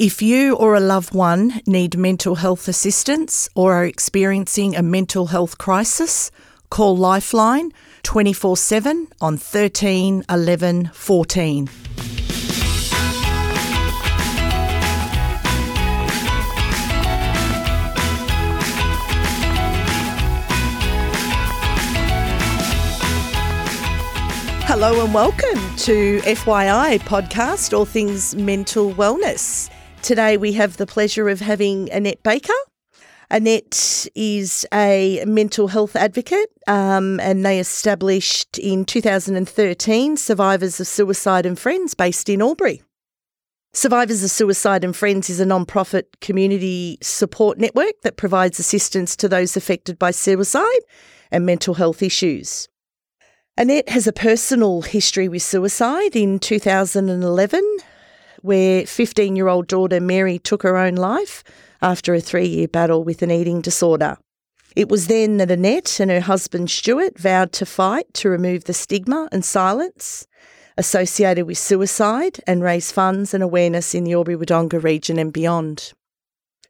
If you or a loved one need mental health assistance or are experiencing a mental health crisis, call Lifeline 24 7 on 13 11 14. Hello and welcome to FYI podcast, all things mental wellness. Today we have the pleasure of having Annette Baker. Annette is a mental health advocate um, and they established in 2013 Survivors of Suicide and Friends based in Albury. Survivors of Suicide and Friends is a non-profit community support network that provides assistance to those affected by suicide and mental health issues. Annette has a personal history with suicide in 2011, where 15 year old daughter Mary took her own life after a three year battle with an eating disorder. It was then that Annette and her husband Stuart vowed to fight to remove the stigma and silence associated with suicide and raise funds and awareness in the Albury Wodonga region and beyond.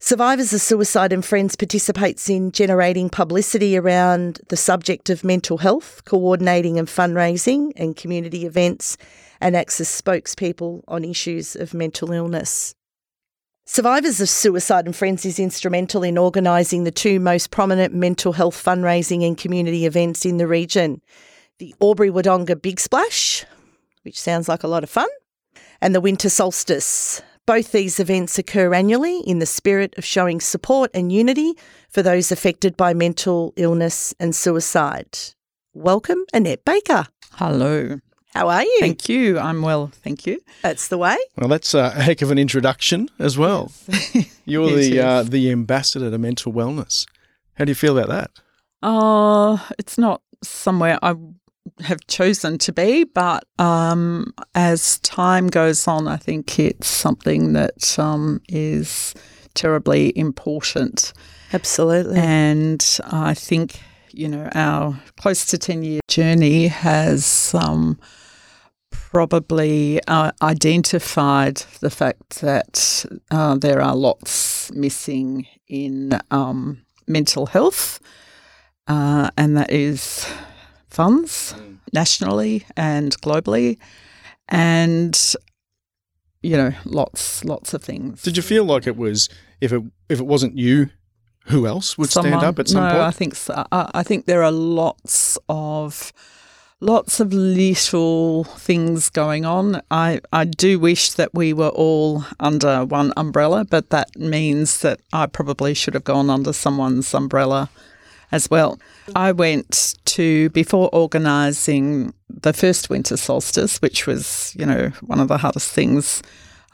Survivors of Suicide and Friends participates in generating publicity around the subject of mental health, coordinating and fundraising and community events, and acts as spokespeople on issues of mental illness. Survivors of Suicide and Friends is instrumental in organising the two most prominent mental health fundraising and community events in the region the Albury Wodonga Big Splash, which sounds like a lot of fun, and the Winter Solstice, both these events occur annually in the spirit of showing support and unity for those affected by mental illness and suicide. Welcome, Annette Baker. Hello. How are you? Thank you. I'm well, thank you. That's the way. Well, that's a heck of an introduction as well. You're the uh, the ambassador to mental wellness. How do you feel about that? Uh, it's not somewhere I have chosen to be, but um, as time goes on, I think it's something that um, is terribly important. Absolutely. And I think, you know, our close to 10 year journey has um, probably uh, identified the fact that uh, there are lots missing in um, mental health, uh, and that is funds mm. nationally and globally, and you know, lots lots of things. Did you feel like it was if it if it wasn't you, who else would Someone, stand up at some no, point? I think so. I think there are lots of lots of little things going on. I, I do wish that we were all under one umbrella, but that means that I probably should have gone under someone's umbrella as well. I went to, before organising the first winter solstice, which was, you know, one of the hardest things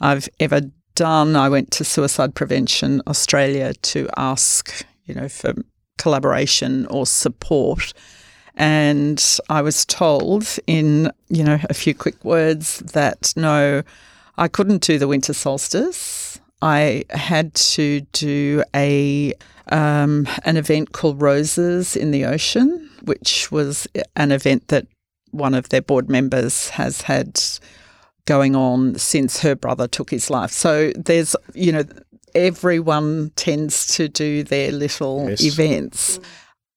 I've ever done, I went to Suicide Prevention Australia to ask, you know, for collaboration or support. And I was told in, you know, a few quick words that no, I couldn't do the winter solstice. I had to do a um, an event called Roses in the Ocean, which was an event that one of their board members has had going on since her brother took his life. So there's, you know, everyone tends to do their little yes. events.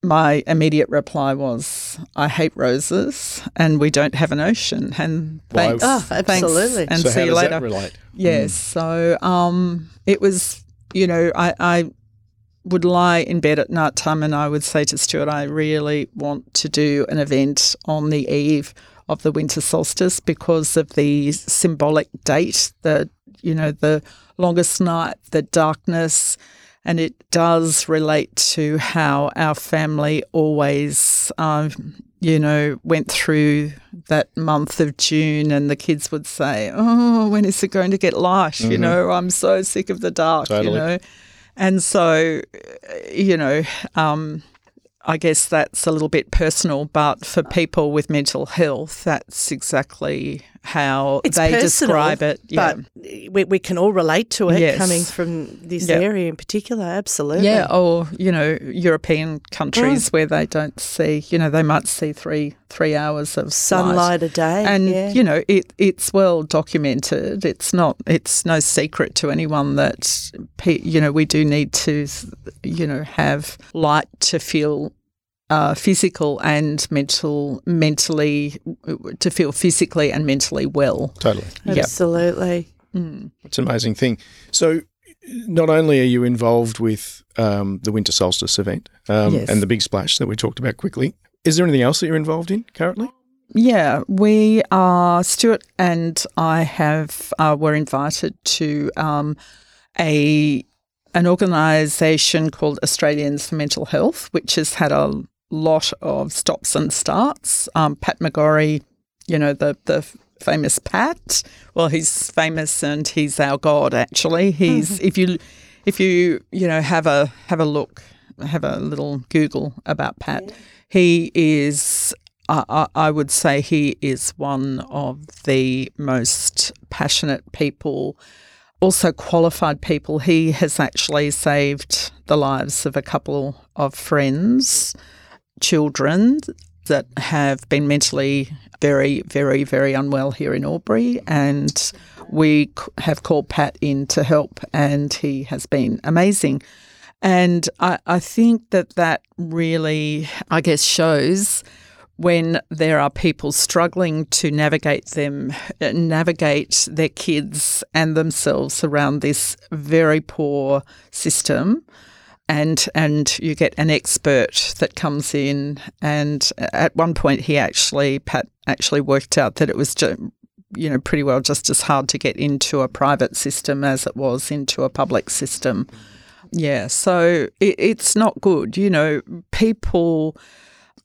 My immediate reply was, "I hate roses, and we don't have an ocean." And thanks, oh, absolutely. Thanks, and so see you later. Yes, mm. so um, it was. You know, I, I would lie in bed at night time and I would say to Stuart, I really want to do an event on the eve of the winter solstice because of the symbolic date, the you know, the longest night, the darkness, and it does relate to how our family always um, you know, went through that month of June and the kids would say, Oh, when is it going to get light? Mm-hmm. You know, I'm so sick of the dark, totally. you know. And so, you know, um, I guess that's a little bit personal, but for people with mental health, that's exactly how It's they personal, describe it. Yeah. But we, we can all relate to it Yes. coming from this Yeah. area in particular. Absolutely. Yeah, or you know, European countries Mm. where they don't see, you know, they might see three three hours of light. Sunlight a day. and yeah. you know, it it's well documented. It's not, it's no secret to anyone that pe- you know we do need to, you know, have light to feel. Uh, physical and mental, mentally, to feel physically and mentally well. Totally. Yep. Absolutely. It's an amazing thing. So, not only are you involved with um, the winter solstice event um, Yes. and the big splash that we talked about quickly, is there anything else that you're involved in currently? Yeah, we are. Stuart and I have uh, were invited to um, a an organisation called Australians for Mental Health, which has had a lot of stops and starts. Um, Pat McGorry, you know the the famous Pat. Well, he's famous and he's our god. Actually, he's if you if you you know have a have a look, have a little Google about Pat. He is I would say he is one of the most passionate people, also qualified people. He has actually saved the lives of a couple of friends, children that have been mentally very, very, very unwell here in Albury. And we have called Pat in to help, and he has been amazing. And I, I think that that really, I guess, shows when there are people struggling to navigate them, uh, navigate their kids and themselves around this very poor system. And, and you get an expert that comes in, and at one point he actually Pat actually worked out that it was you know pretty well just as hard to get into a private system as it was into a public system. Yeah, so it, it's not good. You know, people.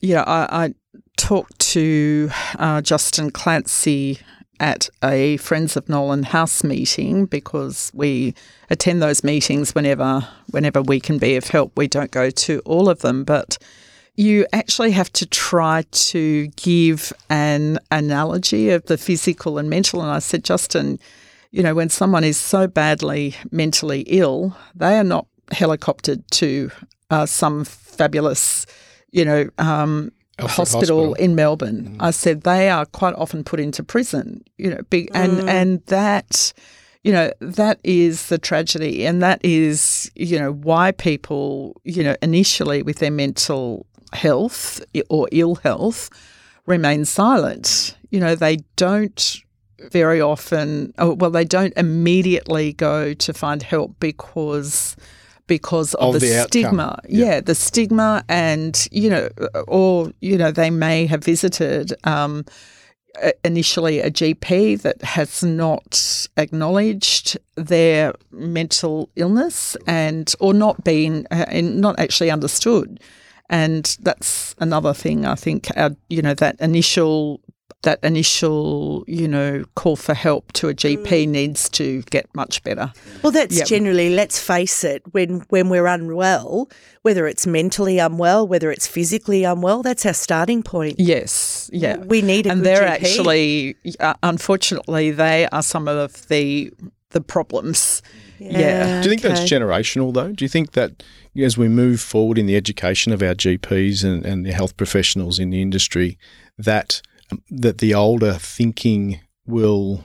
Yeah, I, I talked to uh, Justin Clancy at a Friends of Nolan House meeting because we attend those meetings whenever whenever we can be of help. We don't go to all of them, but you actually have to try to give an analogy of the physical and mental. And I said, Justin, you know, when someone is so badly mentally ill, they are not helicoptered to uh, some fabulous, you know, um, hospital, Hospital. in Melbourne. Mm-hmm. I said they are quite often put into prison. You know, big and mm. and that. You know, that is the tragedy, and that is, you know, why people, you know, initially with their mental health or ill health remain silent. Mm. You know, they don't very often, oh, well, they don't immediately go to find help because because of, Of the, the stigma. Yeah. Yeah. the stigma, and you know, or you know, they may have visited. Um, uh, initially a GP that has not acknowledged their mental illness and or not been uh, and not actually understood and that's another thing I think our, you know that initial that initial you know call for help to a GP needs to get much better Well, that's Yep. generally, let's face it, when, when we're unwell, whether it's mentally unwell, whether it's physically unwell, that's our starting point. yes yeah We need a and good they're GP. actually uh, unfortunately they are some of the the problems yeah. Do you think that's generational, though? Do you think that as we move forward in the education of our GPs and, and the health professionals in the industry, that Um, that the older thinking will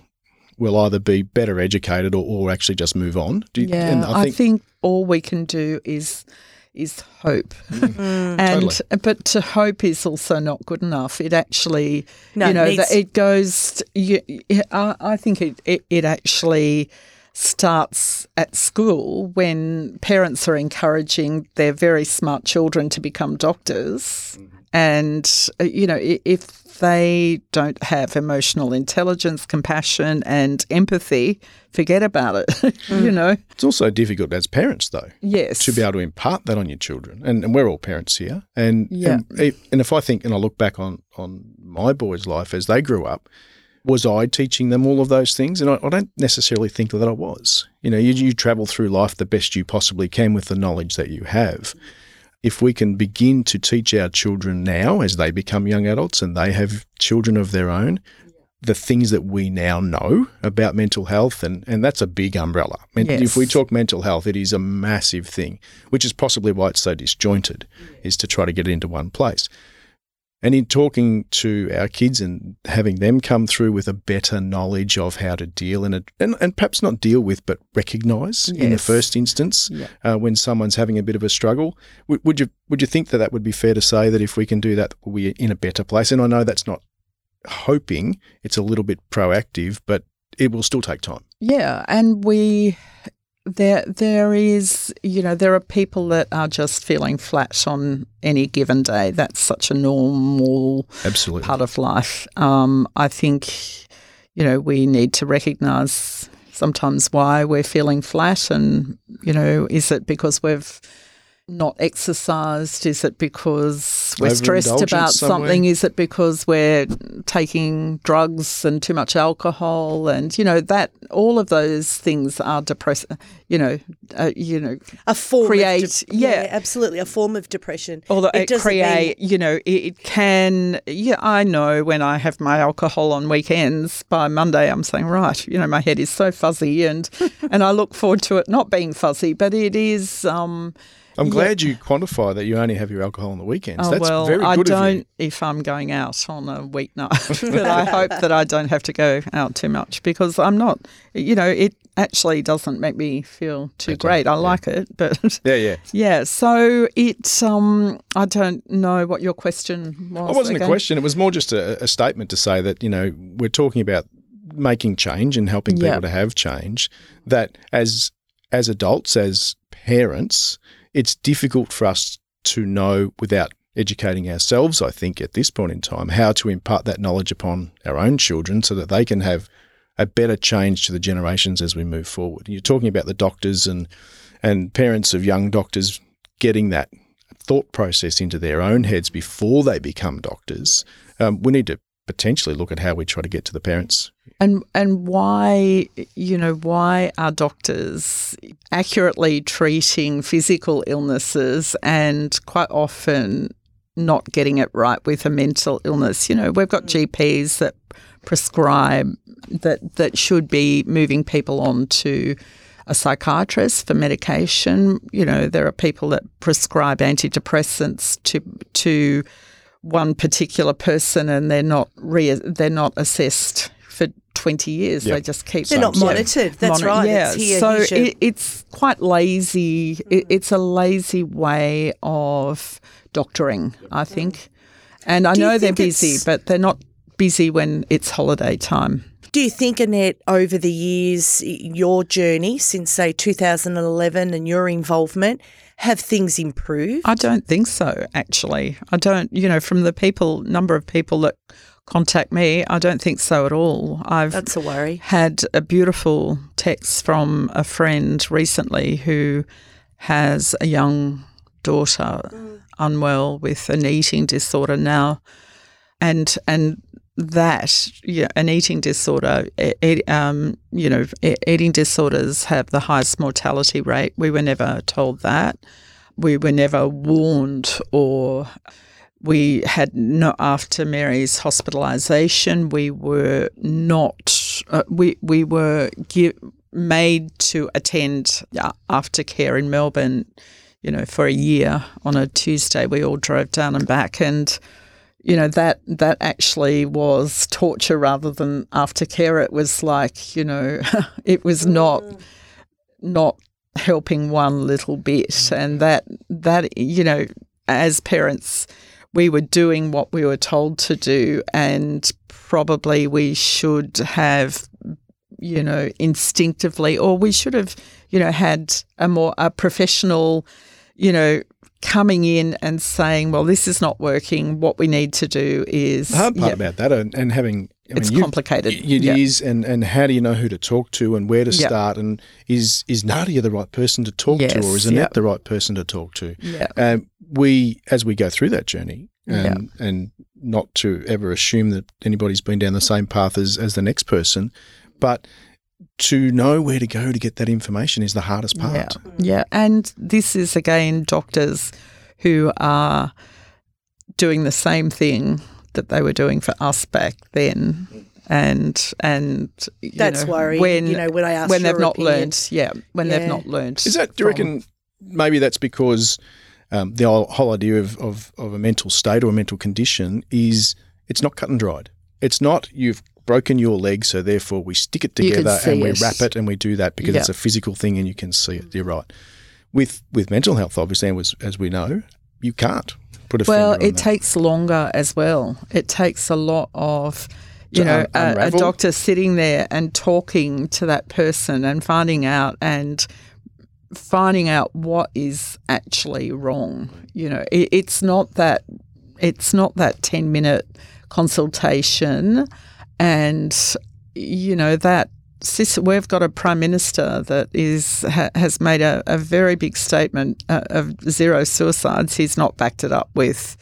will either be better educated or, or actually just move on? Do you, Yeah, and I think, all we can do is is hope, mm, mm. and Totally. but to hope is also not good enough. It actually, No, you know, it that needs- it goes. You, I, I think it, it it actually starts at school when parents are encouraging their very smart children to become doctors. Mm-hmm. And, uh, you know, if they don't have emotional intelligence, compassion, and empathy, forget about it. you know? it's also difficult as parents, though. Yes. to be able to impart that on your children. And, and we're all parents here. And, Yeah. and and if I think and I look back on on my boys' life as they grew up, was I teaching them all of those things? And I, I don't necessarily think that I was. You know, you, you travel through life the best you possibly can with the knowledge that you have. If we can begin to teach our children now as they become young adults and they have children of their own, the things that we now know about mental health, and, and that's a big umbrella. Men- Yes. If we talk mental health, it is a massive thing, which is possibly why it's so disjointed, is to try to get it into one place. And in talking to our kids and having them come through with a better knowledge of how to deal in it, and, and perhaps not deal with, but recognise in the first instance Yeah. uh, when someone's having a bit of a struggle, would, would you would you think that that would be fair to say that if we can do that, we're in a better place? And I know that's not hoping; it's a little bit proactive, but it will still take time. Yeah, and we there there is you know there are people that are just feeling flat on any given day. That's such a normal Absolutely. part of life. Um, I think you know we need to recognise sometimes why we're feeling flat, and you know is it because we've not exercised? Is it because we're stressed about somewhere? something? Is it because we're taking drugs and too much alcohol? And you know that all of those things are depress. You know, uh, you know, A form Create- of de- yeah. absolutely a form of depression. Although it, doesn't mean- create, you know, it, it can. Yeah, I know when I have my alcohol on weekends. By Monday, I'm saying, right, you know, my head is so fuzzy, and and I look forward to it not being fuzzy, but it is. Um, I'm Yeah. glad you quantify that you only have your alcohol on the weekends. oh That's well, very I good of don't if I'm going out on a weeknight, but I hope that I don't have to go out too much because I'm not. You know, it actually doesn't make me feel too great. I yeah. like it, but. Yeah, yeah. Yeah, so it. Um, I don't know what your question was. It wasn't again. a question. It was more just a, a statement to say that, you know, we're talking about making change and helping Yeah. people to have change. That as as adults, as parents, it's difficult for us to know without educating ourselves, I think, at this point in time, how to impart that knowledge upon our own children so that they can have a better change to the generations as we move forward. You're talking about the doctors and and parents of young doctors getting that thought process into their own heads before they become doctors. Um, we need to potentially look at how we try to get to the parents. And and why you know why are doctors accurately treating physical illnesses and quite often not getting it right with a mental illness? You know, we've got mm. GPs that prescribe that that should be moving people on to a psychiatrist for medication. You know, there are people that prescribe antidepressants to to one particular person, and they're not re- they're not assessed for twenty years. Yep. They just keep They're not Same. monitored. That's Moni- right. Yeah, It's here, so here's it, it's quite lazy. It, mm-hmm. it's a lazy way of doctoring, I think. And I Do know they're busy, but they're not busy when it's holiday time. Do you think, Annette, over the years, your journey since, say, 2011 and your involvement, have things improved? I don't think so, actually. I don't, you know, from the people, number of people that contact me, I don't think so at all. I've That's a worry. had a beautiful text from a friend recently who has a young daughter unwell with an eating disorder now, and and that yeah, an eating disorder, e- um, you know, eating disorders have the highest mortality rate. We were never told that. We were never warned or we had no after Mary's hospitalisation. We were not. Uh, we we were made to attend uh, aftercare in Melbourne. You know, for a year on a Tuesday, we all drove down and back, and you know that that actually was torture rather than aftercare. It was like you know, it was not not helping one little bit, and that that you know, as parents, we were doing what we were told to do, and probably we should have, you know, instinctively, or we should have, you know, had a more a professional, you know. Coming in and saying, "Well, this is not working. What we need to do is The hard part Yeah, about that, and, and having I it's mean, complicated. It is, Yeah. and and how do you know who to talk to and where to Yeah. start? And is is Nadia the right person to talk to, or is Annette yeah. the right person to talk to? Um, we, as we go through that journey, um, and not to ever assume that anybody's been down the same path as as the next person, but to know where to go to get that information is the hardest part. Yeah, yeah, and this is again doctors who are doing the same thing that they were doing for us back then, and and you That's know, worrying, When you know, when I ask when they've not opinion. learned, yeah, when Yeah. they've not learned. Is that, do you from- reckon maybe that's because um, the whole, whole idea of, of, of a mental state or a mental condition is it's not cut and dried. It's not you've broken your leg, so therefore we stick it together see and we it. wrap it and we do that because Yeah. it's a physical thing and you can see it. You're right. With with mental health, obviously, and as, as we know, you can't put a Well, it that. takes longer as well. It takes a lot of, you know, un- a, a doctor sitting there and talking to that person and finding out and finding out what is actually wrong. You know, it, it's not that it's not that ten minute consultation, and you know that. We've got a prime minister that is ha, has made a, a very big statement uh, of zero suicides. He's not backed it up with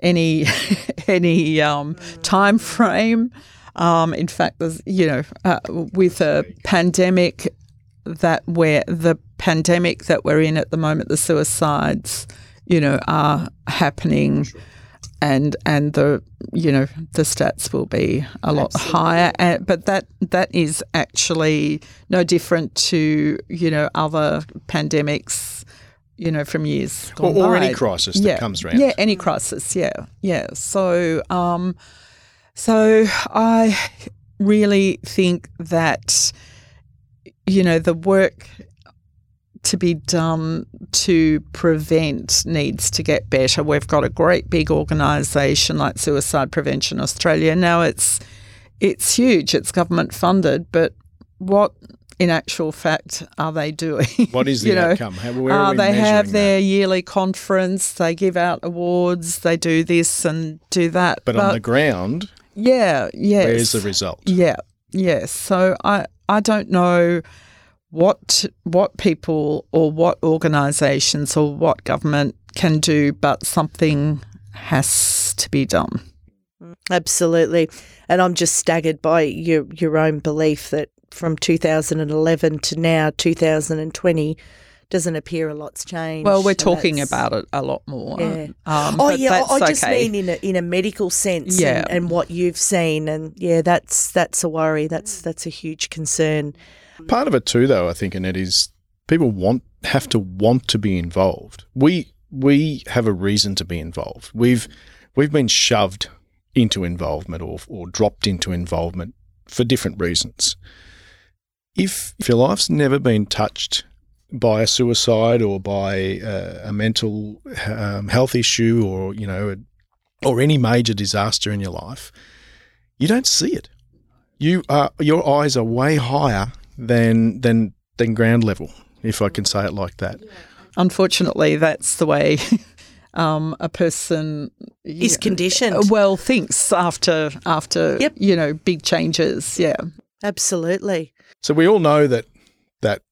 any any um, time frame. Um, in fact, you know uh, with a pandemic that we're the pandemic that we're in at the moment, the suicides, you know, are happening, and and the you know the stats will be a lot higher. And, but that that is actually no different to you know other pandemics. You know, from years or, or by. any crisis that yeah. comes around. Yeah, any crisis. Yeah, yeah. So, um, so I really think that you know the work to be done to prevent needs to get better. We've got a great big organisation like Suicide Prevention Australia. Now it's it's huge. It's government funded, but what in actual fact are they doing? What is the You know, outcome? How, uh, they have their that? yearly conference. They give out awards. They do this and do that. But, on the ground, yeah, yes, where's the result? yeah, yes. So I I don't know what what people or what organisations or what government can do, but something has to be done. Absolutely. And I'm just staggered by your your own belief that from 2011 to now 2020 doesn't appear a lot's changed. Well, we're talking about it a lot more. Yeah. Um, Oh yeah, I I just okay. mean in a in a medical sense, Yeah. and, and what you've seen, and yeah, that's that's a worry. That's that's a huge concern. Part of it too, though, I think, Annette, is people want have to want to be involved. We we have a reason to be involved. We've we've been shoved into involvement or or dropped into involvement for different reasons. If if your life's never been touched by a suicide or by uh, a mental um, health issue or you know or any major disaster in your life, you don't see it. You are your eyes are way higher than than than ground level, if I can say it like that. Unfortunately, that's the way um, a person Is yeah, conditioned. well thinks after after Yep. you know big changes. Yeah, Absolutely. So we all know that that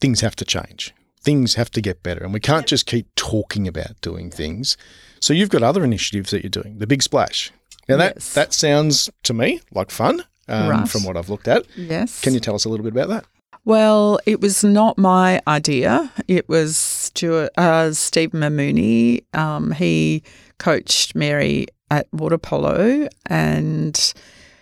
things have to change. Things have to get better, and we can't just keep talking about doing things. So you've got other initiatives that you're doing. The Big Splash. Now that Yes. that sounds to me like fun. Um, Right. From what I've looked at, yes. can you tell us a little bit about that? Well, it was not my idea. It was Stuart, uh, Steve Mamooney. Um, he coached Mary at water polo, and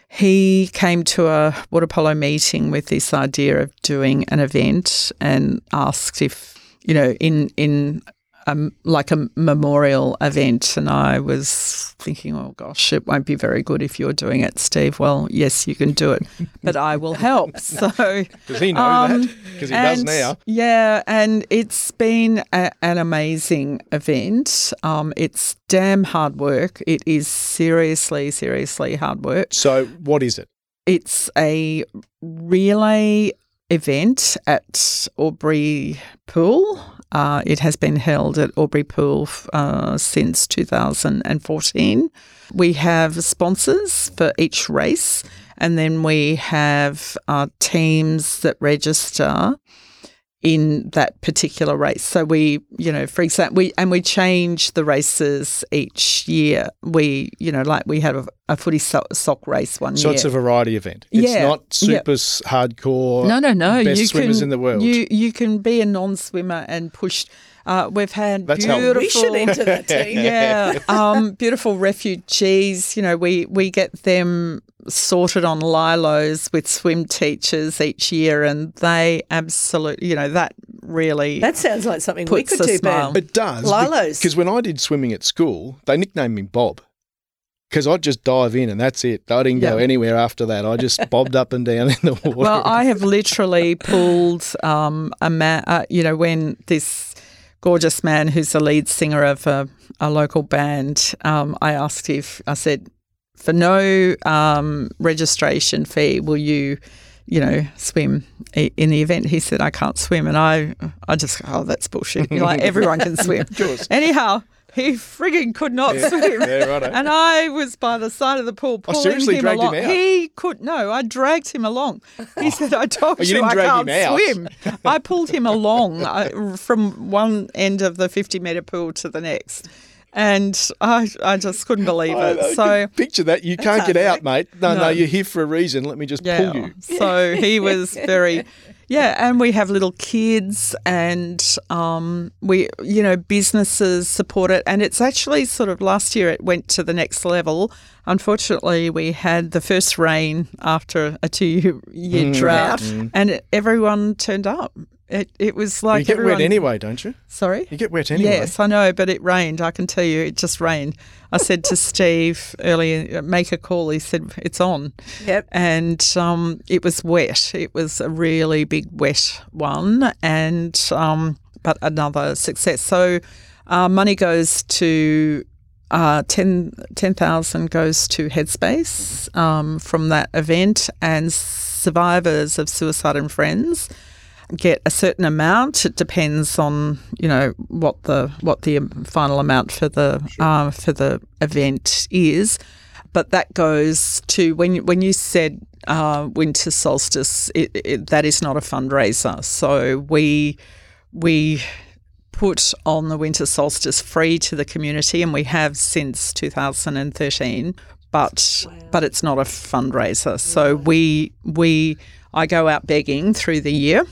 he came to a water polo meeting with this idea of doing an event, and asked if you know in in um, like a memorial event, and I was thinking, oh gosh, it won't be very good if you're doing it, Steve. Well, yes, you can do it, but I will help. So Does he know Um, that? Because he does now. Yeah, and it's been a, an amazing event. Um, it's damn hard work. It is seriously, seriously hard work. So what is it? It's a relay event at Albury Pool. Uh, it has been held at Albury Pool uh, since 2014. We have sponsors for each race, and then we have uh, teams that register in that particular race. So we, you know, for example, we and we change the races each year. We, you know, like we had a, a footy so- sock race one So year. it's a variety event. It's Yeah. not super s hardcore. No, no, no. Best you swimmers can, in the world. You you can be a non-swimmer and push. Uh, we've had That's how- beautiful. We should enter that team. yeah, um, beautiful refugees. You know, we we get them sorted on lilos with swim teachers each year, and they absolutely, you know, that really That sounds like something we could do, smile. Ben. It does. Lilos. Because when I did swimming at school, they nicknamed me Bob. Because I'd just dive in and that's it. I didn't go Yeah. anywhere after that. I just bobbed up and down in the water. Well, I have literally pulled um, a man, uh, you know, when this gorgeous man who's the lead singer of a, a local band, um, I asked if, I said, for no um, registration fee, will you, you know, swim in the event? He said, I can't swim. And I, I just, oh, that's bullshit. You're like, everyone can swim. Anyhow, he frigging could not swim. yeah, righto. And I was by the side of the pool pulling seriously him dragged him along. out? He could no, I dragged him along. He said, "I told Oh, you you, I can't him swim." I pulled him along uh, from one end of the fifty meter pool to the next, and I I just couldn't believe I- I it. So. picture that. You can't get out, mate. No, no, No. you're here for a reason. Let me just Yeah. pull you. So he was very, yeah. And we have little kids, and um, we, you know, businesses support it. And it's actually sort of last year it went to the next level. Unfortunately, we had the first rain after a two year Mm. drought, and it, everyone turned up. It, it was like you get everyone, wet anyway, don't you? Sorry. You get wet anyway. Yes, I know, but it rained. I can tell you, it just rained. I said to Steve earlier, make a call. He said, it's on. Yep. And um, it was wet. It was a really big wet one, and um, but another success. So uh, money goes to uh, 10 10,000 goes to Headspace um, from that event, and survivors of suicide and friends get a certain amount. It depends on you know what the what the final amount for the uh, for the event is, but that goes to when you- when you said uh, winter solstice, it, it, that is not a fundraiser. So we we put on the winter solstice free to the community, and we have since 2013. But but it's not a fundraiser. So we we I go out begging through the year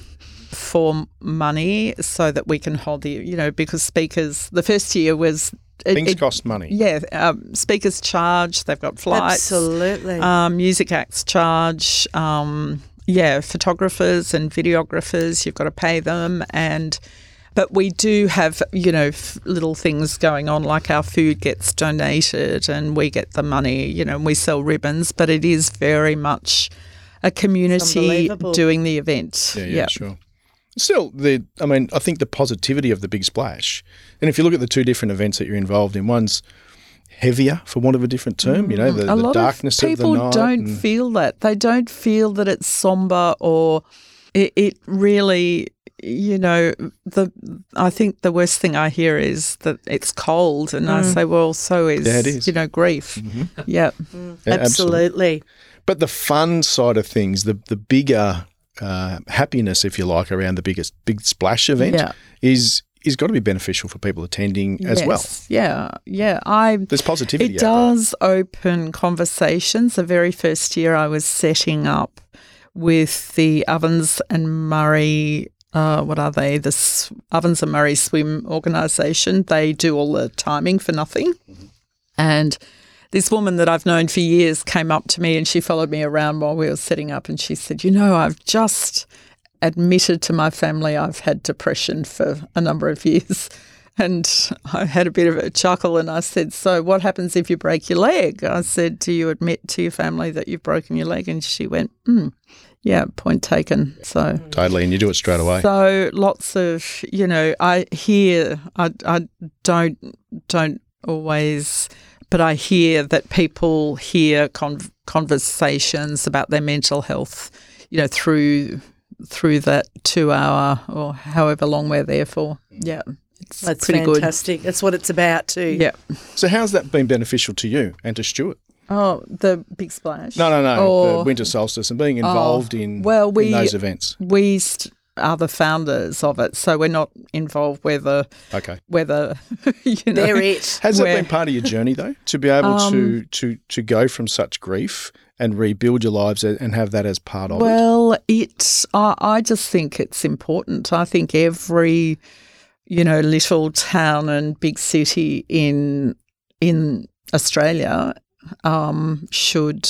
for money so that we can hold the you know because speakers the first year was it- Things it- cost money. yeah um, speakers charge they've got flights Absolutely. um, music acts charge um, yeah photographers and videographers you've got to pay them and but we do have you know f- little things going on like our food gets donated and we get the money you know and we sell ribbons but it is very much a community doing the event Yeah, yeah, sure. Still, the I mean, I think the positivity of the big splash, and if you look at the two different events that you're involved in, one's heavier, for want of a different term. You know, mm. the, Mm, a the lot darkness of of, people the night. don't and- feel that they don't feel that it's somber or it, it really you know the i think the worst thing i hear is that it's cold and i mm. say well so is, Yeah, it is. you know grief mm-hmm. yeah Yeah, Absolutely. But the fun side of things, the the bigger uh, happiness, if you like, around the biggest big splash event Yeah. is is got to be beneficial for people attending as well. Yeah yeah i There's positivity. It out there. does open conversations. The very first year I was setting up with the Ovens and Murray, uh, what are they? The S- Ovens and Murray Swim Organisation. They do all the timing for nothing. And this woman that I've known for years came up to me and she followed me around while we were setting up and she said, You know, I've just admitted to my family I've had depression for a number of years. And I had a bit of a chuckle and I said, So what happens if you break your leg? I said, Do you admit to your family that you've broken your leg? And she went, Hmm, yeah, point taken. So Totally, and you do it straight away. so lots of you know, I hear I, I don't don't always, but I hear that people hear con- conversations about their mental health, you know, through through that two hour or however long we're there for. Mm. Yeah, it's That's pretty fantastic. That's what it's about too. Yeah. so how's that been beneficial to you and to Stuart? Oh, the big splash. No, no, no. Or- the winter solstice and being involved oh, in, well, we- in those events. we st- are the founders of it, so we're not involved whether Okay. whether you know. They're it. Has Where- that been part of your journey though, to be able Um, to to to go from such grief and rebuild your lives and have that as part of it? Well, it's I, I just think it's important. I think every you know little town and big city in in Australia um, should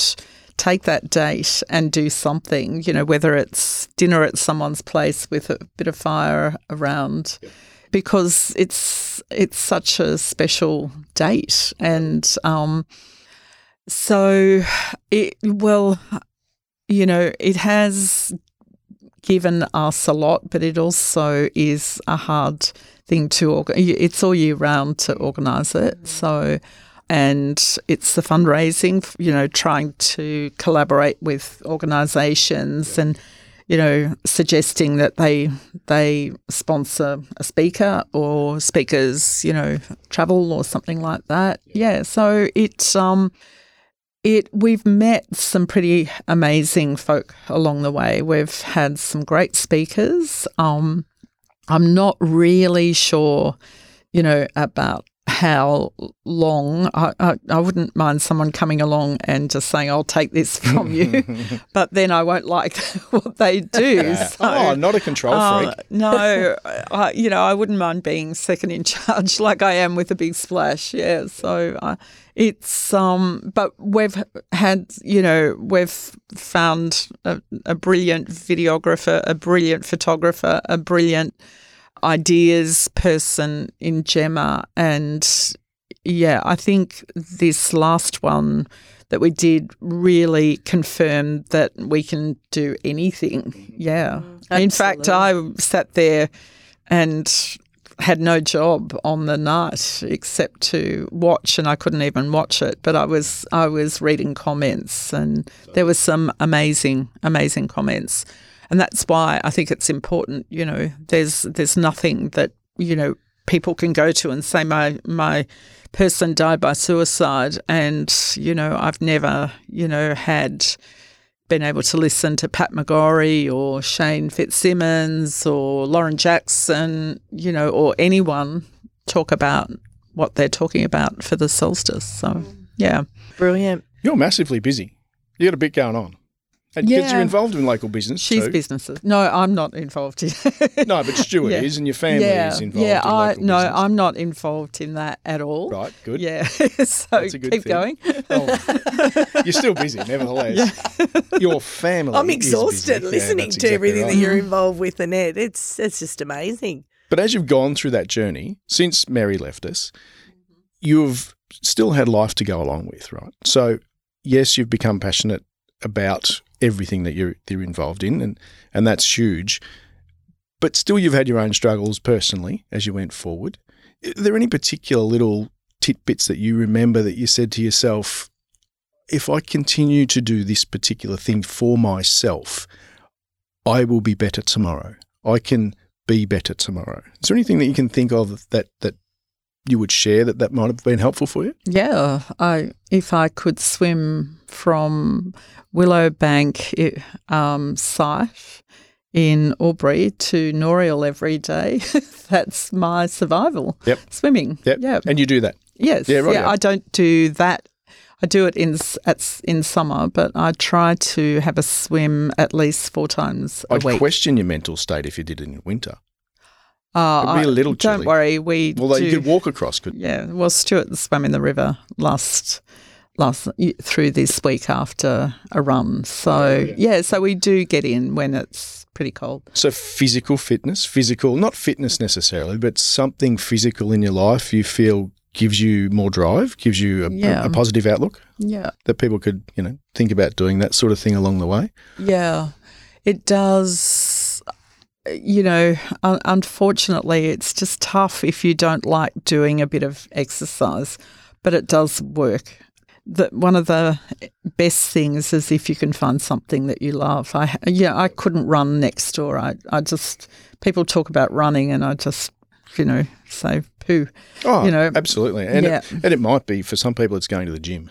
take that date and do something, you know, whether it's dinner at someone's place with a bit of fire around. Because it's it's such a special date, and um, so it well, you know, it has given us a lot, but it also is a hard thing to organize. It's all year round to organise it, so and it's the fundraising, you know, trying to collaborate with organisations and, you know, suggesting that they they sponsor a speaker or speakers, you know, travel or something like that. Yeah, so it's um it we've met some pretty amazing folk along the way. We've had some great speakers. Um I'm not really sure, you know, about how long. I, I, I, wouldn't mind someone coming along and just saying, I'll take this from you, but then I won't like what they do. So, oh, not a control uh, freak. no, I, you know, I wouldn't mind being second in charge like I am with a big splash. Yeah. So uh, it's, um, but we've had, you know, we've found a, a brilliant videographer, a brilliant photographer, a brilliant ideas person in Gemma. And yeah, I think this last one that we did really confirmed that we can do anything. Mm-hmm. Yeah. Absolutely. In fact, I sat there and had no job on the night except to watch and I couldn't even watch it but I was I was reading comments and there were some amazing amazing comments and that's why I think it's important. You know, there's there's nothing that you know people can go to and say my my person died by suicide, and you know I've never you know had been able to listen to Pat McGorry or Shane Fitzsimmons or Lauren Jackson, you know, or anyone talk about what they're talking about for the solstice. So, yeah. Brilliant. You're massively busy. You got a bit going on. And because yeah. you're involved in local business. She's too. businesses. No, I'm not involved in No, but Stuart yeah. is and your family yeah. is involved yeah, in I, no, business. I'm not involved in that at all. Right, good. Yeah. so keep thing. going. Oh, you're still busy, nevertheless. Your family I'm exhausted listening to exactly everything right. that you're involved with, Annette. It's it's just amazing. But as you've gone through that journey, since Mary left us, you've still had life to go along with, right? So yes, you've become passionate about everything that you're, you're involved in, and, and that's huge. But still, you've had your own struggles personally as you went forward. Are there any particular little tidbits that you remember that you said to yourself, if I continue to do this particular thing for myself, I will be better tomorrow. I can be better tomorrow. Is there anything that you can think of that that you would share that that might have been helpful for you? Yeah, I if I could swim from Willowbank um, site in Albury to Noreuil every day, that's my survival. Yep, swimming. Yep, yeah, and you do that. Yes, yeah, right. Yeah, I don't do that. I do it in at, in summer, but I try to have a swim at least four times a I'd week. I'd question your mental state if you did it in winter. Uh, It'd be a little chilly. Don't worry, we. Well, do, you could walk across, could Yeah, well, Stuart swam in the river last last through this week after a run. So oh, yeah. yeah, so we do get in when it's pretty cold. So physical fitness, physical, not fitness necessarily, but something physical in your life you feel gives you more drive, gives you a, yeah. a, a positive outlook. Yeah, that people could you know think about doing that sort of thing along the way. Yeah, it does you know, unfortunately, it's just tough if you don't like doing a bit of exercise, but it does work. That one of the best things is if you can find something that you love. I yeah, I couldn't run next door. I I just people talk about running, and I just you know say poo. Oh, you know, absolutely, and yeah. it, and it might be for some people it's going to the gym.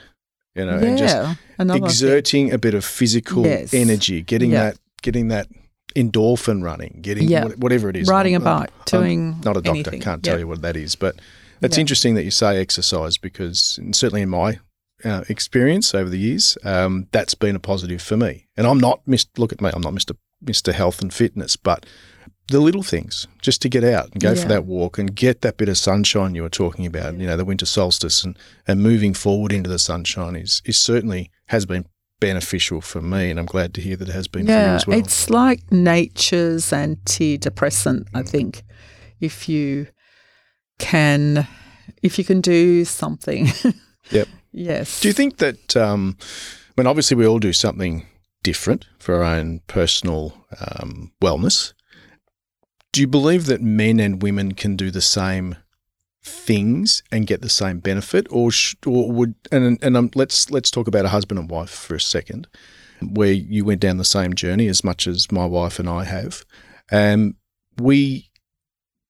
You know, yeah, and just exerting thing. a bit of physical yes. energy, getting yeah. that getting that endorphin running, getting yeah. whatever it is. Riding I'm, a bike, I'm, doing I'm not a doctor, anything. can't tell yep. you what that is. But it's yep. interesting that you say exercise because certainly in my uh, experience over the years, um, that's been a positive for me. And I'm not, look at me, I'm not Mr. Mr. Health and Fitness, but the little things, just to get out and go yeah. for that walk and get that bit of sunshine you were talking about, yeah. you know, the winter solstice and, and moving forward into the sunshine is, is certainly has been beneficial for me, and I'm glad to hear that it has been for you as well. it's like nature's antidepressant. I think if you can, if you can do something. Yep. yes. Do you think that, um, I mean, obviously we all do something different for our own personal um, wellness. Do you believe that men and women can do the same things and get the same benefit, or sh- or would and and um, let's let's talk about a husband and wife for a second, where you went down the same journey as much as my wife and I have, um, we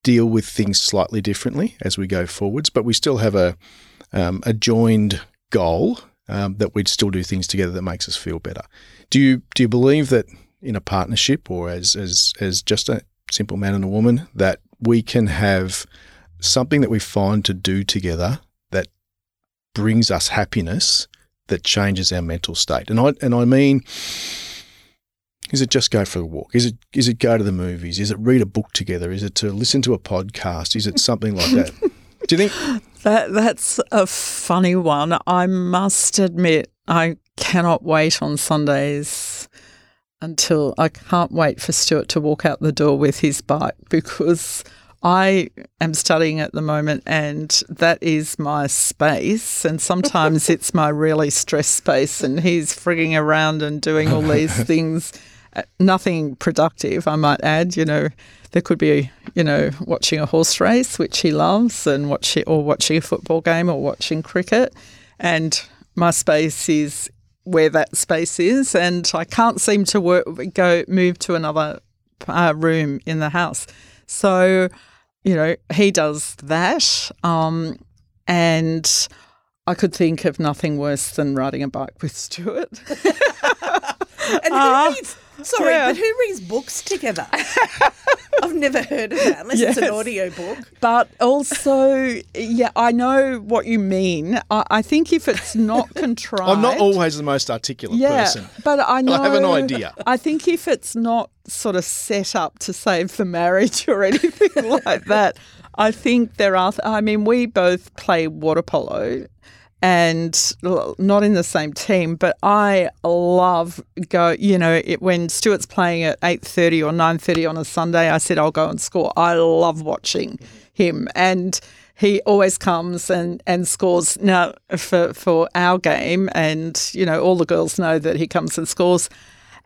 deal with things slightly differently as we go forwards, but we still have a um, a joined goal um, that we'd still do things together that makes us feel better. Do you do you believe that in a partnership or as as as just a simple man and a woman that we can have something that we find to do together that brings us happiness that changes our mental state? And I and I mean is it just go for a walk? Is it is it go to the movies? Is it read a book together? Is it to listen to a podcast? Is it something like that? Do you think That that's a funny one. I must admit, I cannot wait on Sundays until I can't wait for Stuart to walk out the door with his bike because I am studying at the moment and that is my space. And sometimes it's my really stressed space, and he's frigging around and doing all these things. uh, Nothing productive, I might add. You know, there could be, you know, watching a horse race, which he loves, and watching or watching a football game or watching cricket. And my space is where that space is, and I can't seem to work go move to another uh, room in the house. So, you know, he does that, um, and I could think of nothing worse than riding a bike with Stuart. And who Ah, reads? Sorry, yeah. but who reads books together? I've never heard of that unless it's an audio book. But also, yeah, I know what you mean. I, I think if it's not contrived, I'm not always the most articulate yeah, person. but I know. I have an idea. I think if it's not sort of set up to save the marriage or anything like that, I think there are. I mean, we both play water polo. And not in the same team, but I love go. You know, it, when Stuart's playing at eight thirty or nine thirty on a Sunday, I said I'll go and score. I love watching him, and he always comes and, and scores now for, for our game. And, you know, all the girls know that he comes and scores.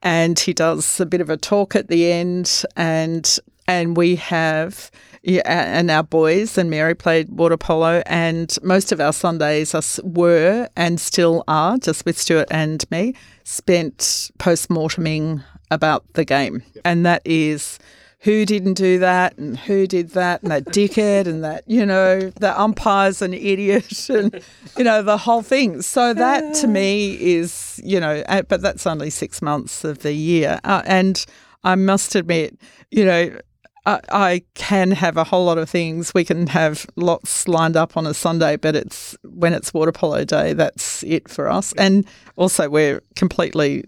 And he does a bit of a talk at the end. And and we have, yeah, and our boys and Mary played water polo. And most of our Sundays us were and still are, just with Stuart and me, spent post morteming about the game. And that is who didn't do that and who did that and that dickhead and that you know the umpire's an idiot and you know the whole thing so that to me is you know but that's only six months of the year uh, and i must admit you know I, I can have a whole lot of things. We can have lots lined up on a Sunday, but it's when it's water polo day, that's it for us. And also, we're completely,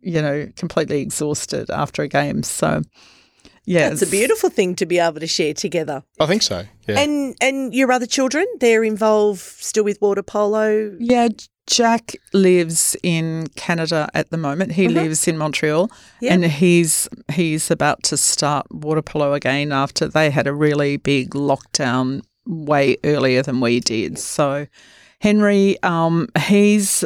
you know, completely exhausted after a game. So, yeah, It's a beautiful thing to be able to share together. I think so. Yeah. And and your other children, they're involved still with water polo. Yeah, Jack lives in Canada at the moment. He lives in Montreal, and he's he's about to start water polo again after they had a really big lockdown way earlier than we did. So, Henry, um, he's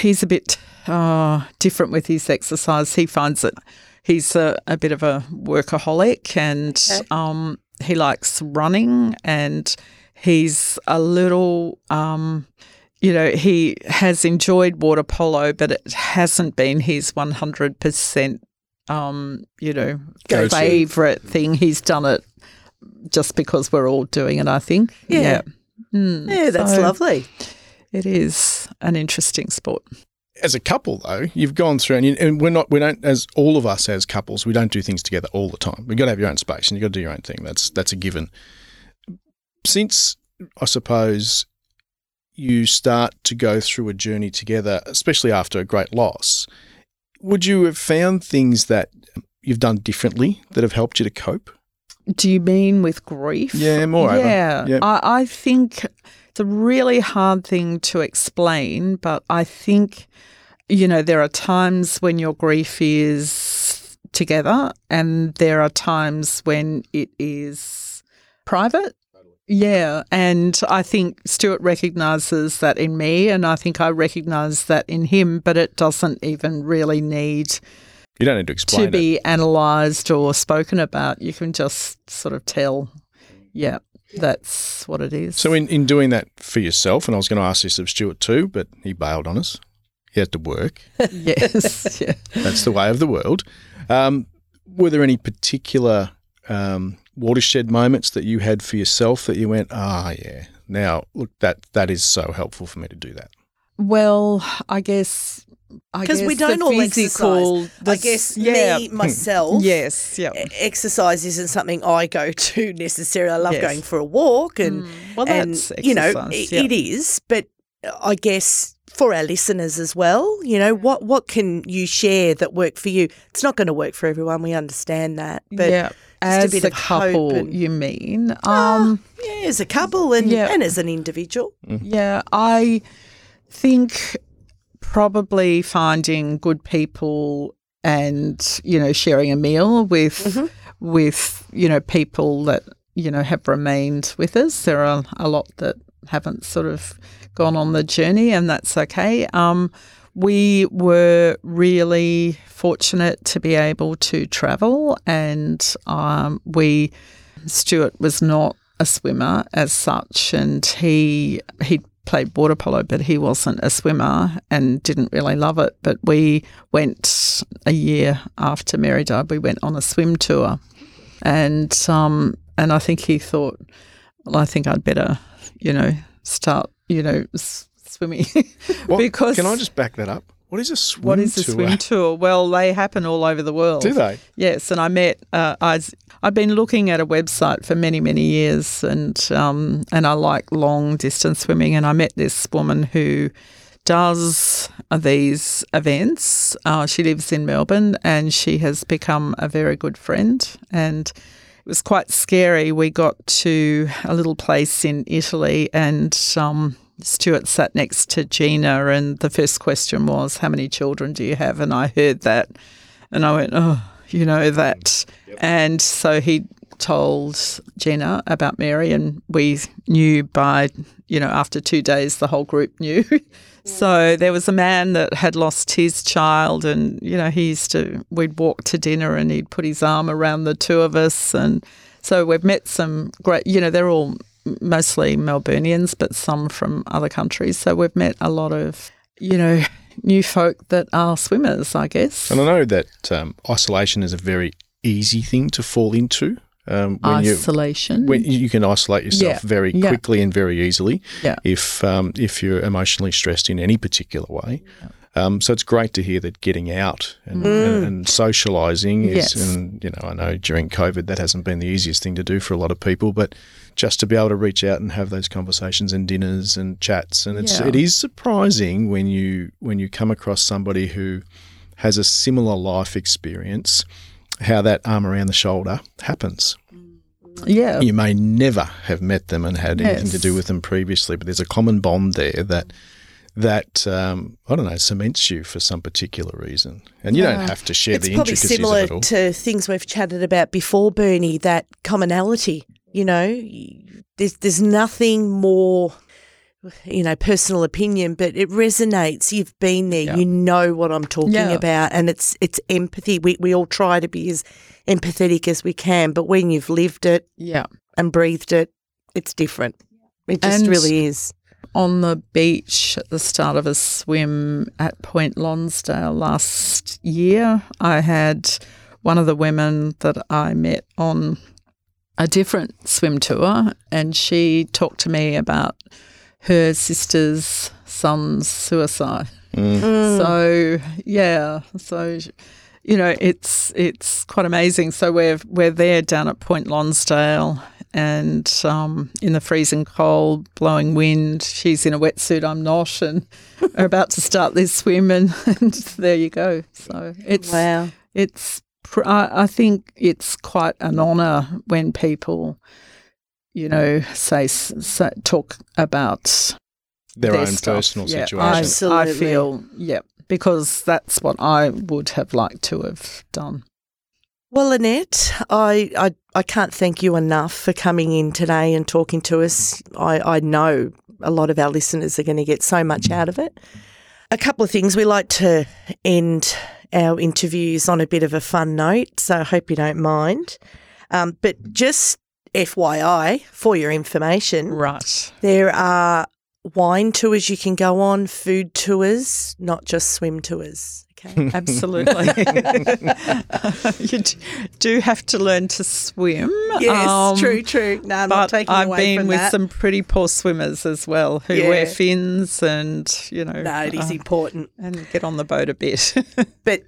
he's a bit uh, different with his exercise. He finds that he's a, a bit of a workaholic and Okay. um, he likes running and he's a little, um, you know, he has enjoyed water polo, but it hasn't been his 100%, um, you know, Go-to. favourite thing. He's done it just because we're all doing it, I think. Yeah. Mm, Yeah, that's so lovely. It is an interesting sport. as a couple though, you've gone through and, you, and we're not we don't as all of us as couples, we don't do things together all the time. We've got to have your own space and you've got to do your own thing. That's that's a given. Since I suppose you start to go through a journey together, especially after a great loss, would you have found things that you've done differently that have helped you to cope? Do you mean with grief? Yeah, moreover. Yeah, Yeah. I, I think it's a really hard thing to explain, but I think you know, there are times when your grief is together, and there are times when it is private. Yeah, and I think Stuart recognises that in me, and I think I recognise that in him, but it doesn't even really need You don't need to explain to be analysed or spoken about. You can just sort of tell, yeah, that's what it is. So, in, in doing that for yourself, and I was going to ask this of Stuart too, but he bailed on us. He had to work. yes, yeah. That's the way of the world. Um, were there any particular um, watershed moments that you had for yourself that you went, ah, yeah, now look, that that is so helpful for me to do that? Well, I guess Because we don't all exercise. I guess yeah. me, myself, Yes, yeah. exercise isn't something I go to necessarily. I love Yes. going for a walk and, Mm. Well, and that's you know, exercise, yeah. it is, but I guess for our listeners as well, you know, what, what can you share that worked for you? It's not going to work for everyone. We understand that. But yeah, just a as a couple, and- you mean? Ah. Um, yeah, as a couple and, Yeah. and as an individual. yeah, I think probably finding good people and you know sharing a meal with Mhm. with you know people that you know have remained with us. There are a lot that haven't sort of gone on the journey, and that's okay. Um, we were really fortunate to be able to travel, and um, we Stuart was not a swimmer as such, and he he played water polo, but he wasn't a swimmer and didn't really love it. But we went a year after Mary died. We went on a swim tour, and um, and I think he thought, well, I think I'd better, you know, start, you know, swimming What- because can I just back that up? What is a swim what is a tour? swim tour? Well, they happen all over the world. Do they? Yes, and I met. Uh, I I've been looking at a website for many many years, and um, and I like long distance swimming. And I met this woman who does these events. Uh, she lives in Melbourne, and she has become a very good friend. And it was quite scary. We got to a little place in Italy, and um, Stuart sat next to Gina, and the first question was, "How many children do you have?" And I heard that, and I went, "Oh, you know that." Mm, and so he told Gina about Mary, and we knew by, you know, after two days, the whole group knew. so there was a man that had lost his child, and, you know, he used to, we'd walk to dinner and he'd put his arm around the two of us. And so we've met some great, you know, they're all mostly Melburnians, but some from other countries. So we've met a lot of, you know, new folk that are swimmers, I guess. And I know that um, isolation is a very easy thing to fall into. Um, when you Isolation. when you can isolate yourself Yeah, very yeah. quickly and very easily Yeah. if um, if you're emotionally stressed in any particular way. Um, so it's great to hear that getting out and, and, and socialising is, Yes. and you know, I know during COVID that hasn't been the easiest thing to do for a lot of people, but just to be able to reach out and have those conversations and dinners and chats, and it's Yeah. it is surprising when you when you come across somebody who has a similar life experience, how that arm around the shoulder happens. yeah. You may never have met them and had anything to do with them previously, but there's a common bond there that that um, I don't know cements you for some particular reason, and you Yeah. don't have to share it's the probably intricacies similar of it all. to things we've chatted about before, Bernie. That commonality, you know, there's there's nothing more, you know, personal opinion, but it resonates. You've been there, Yeah. you know what I'm talking Yeah. about, and it's it's empathy. We we all try to be as empathetic as we can, but when you've lived it Yeah. and breathed it, it's different. It just And- really is. On the beach at the start of a swim at Point Lonsdale last year, I had one of the women that I met on a different swim tour, and she talked to me about her sister's son's suicide. Mm. So yeah, so you know it's it's quite amazing. So we're we're there down at Point Lonsdale, and um, in the freezing cold, blowing wind. She's in a wetsuit, I'm not, and are about to start this swim, and, and there you go. So it's Wow. it's I, I think it's quite an honour when people, you know, say, say talk about Their their own stuff. personal Yeah, situation. I, I feel, yeah, because that's what I would have liked to have done. Well, Annette, I, I, I can't thank you enough for coming in today and talking to us. I, I know a lot of our listeners are going to get so much out of it. A couple of things. We like to end our interviews on a bit of a fun note, so I hope you don't mind. Um, but just FYI, for your information, Right. there are wine tours you can go on, food tours, not just swim tours. Okay. Absolutely. you do have to learn to swim. yes, um, true, true. No, I'm not But taking I've been with that. some pretty poor swimmers as well who Yeah. wear fins and, you know, No, it is uh, important. and get on the boat a bit. But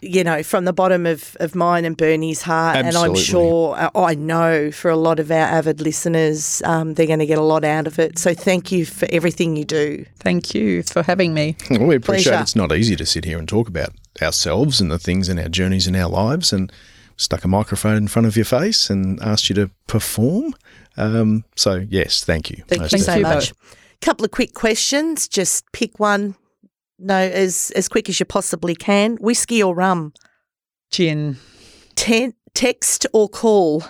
you know, from the bottom of, of mine and Bernie's heart, and I'm sure, uh, I know for a lot of our avid listeners, um, they're going to get a lot out of it. So thank you for everything you do. Thank you for having me. Well, we appreciate Pleasure. it's not easy to sit here and talk about ourselves and the things and our journeys in our lives and stuck a microphone in front of your face and asked you to perform. Um, so, yes, thank you. Thank you so you much. Couple of quick questions. Just pick one. No, as as quick as you possibly can. Whiskey or rum? Gin, Ten, text or call?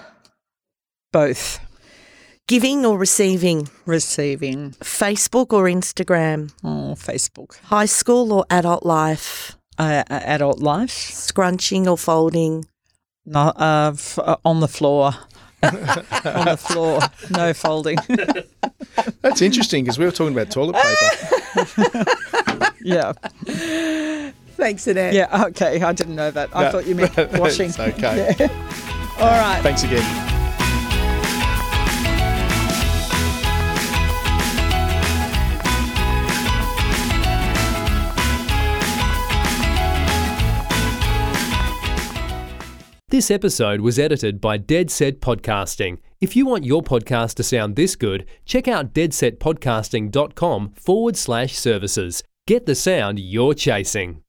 both. Giving or receiving? Receiving. Facebook or Instagram? Oh, Facebook. High school or adult life? Uh, uh, adult life. Scrunching or folding? No, uh, f- uh, on the floor. on the floor. No folding. That's interesting because we were talking about toilet paper. yeah. Thanks, Annette. Yeah. Okay. I didn't know that. I No, thought you meant washing. It's okay. All right. Thanks again. This episode was edited by Dead Set Podcasting. If you want your podcast to sound this good, check out deadsetpodcasting.com forward slash services. Get the sound you're chasing.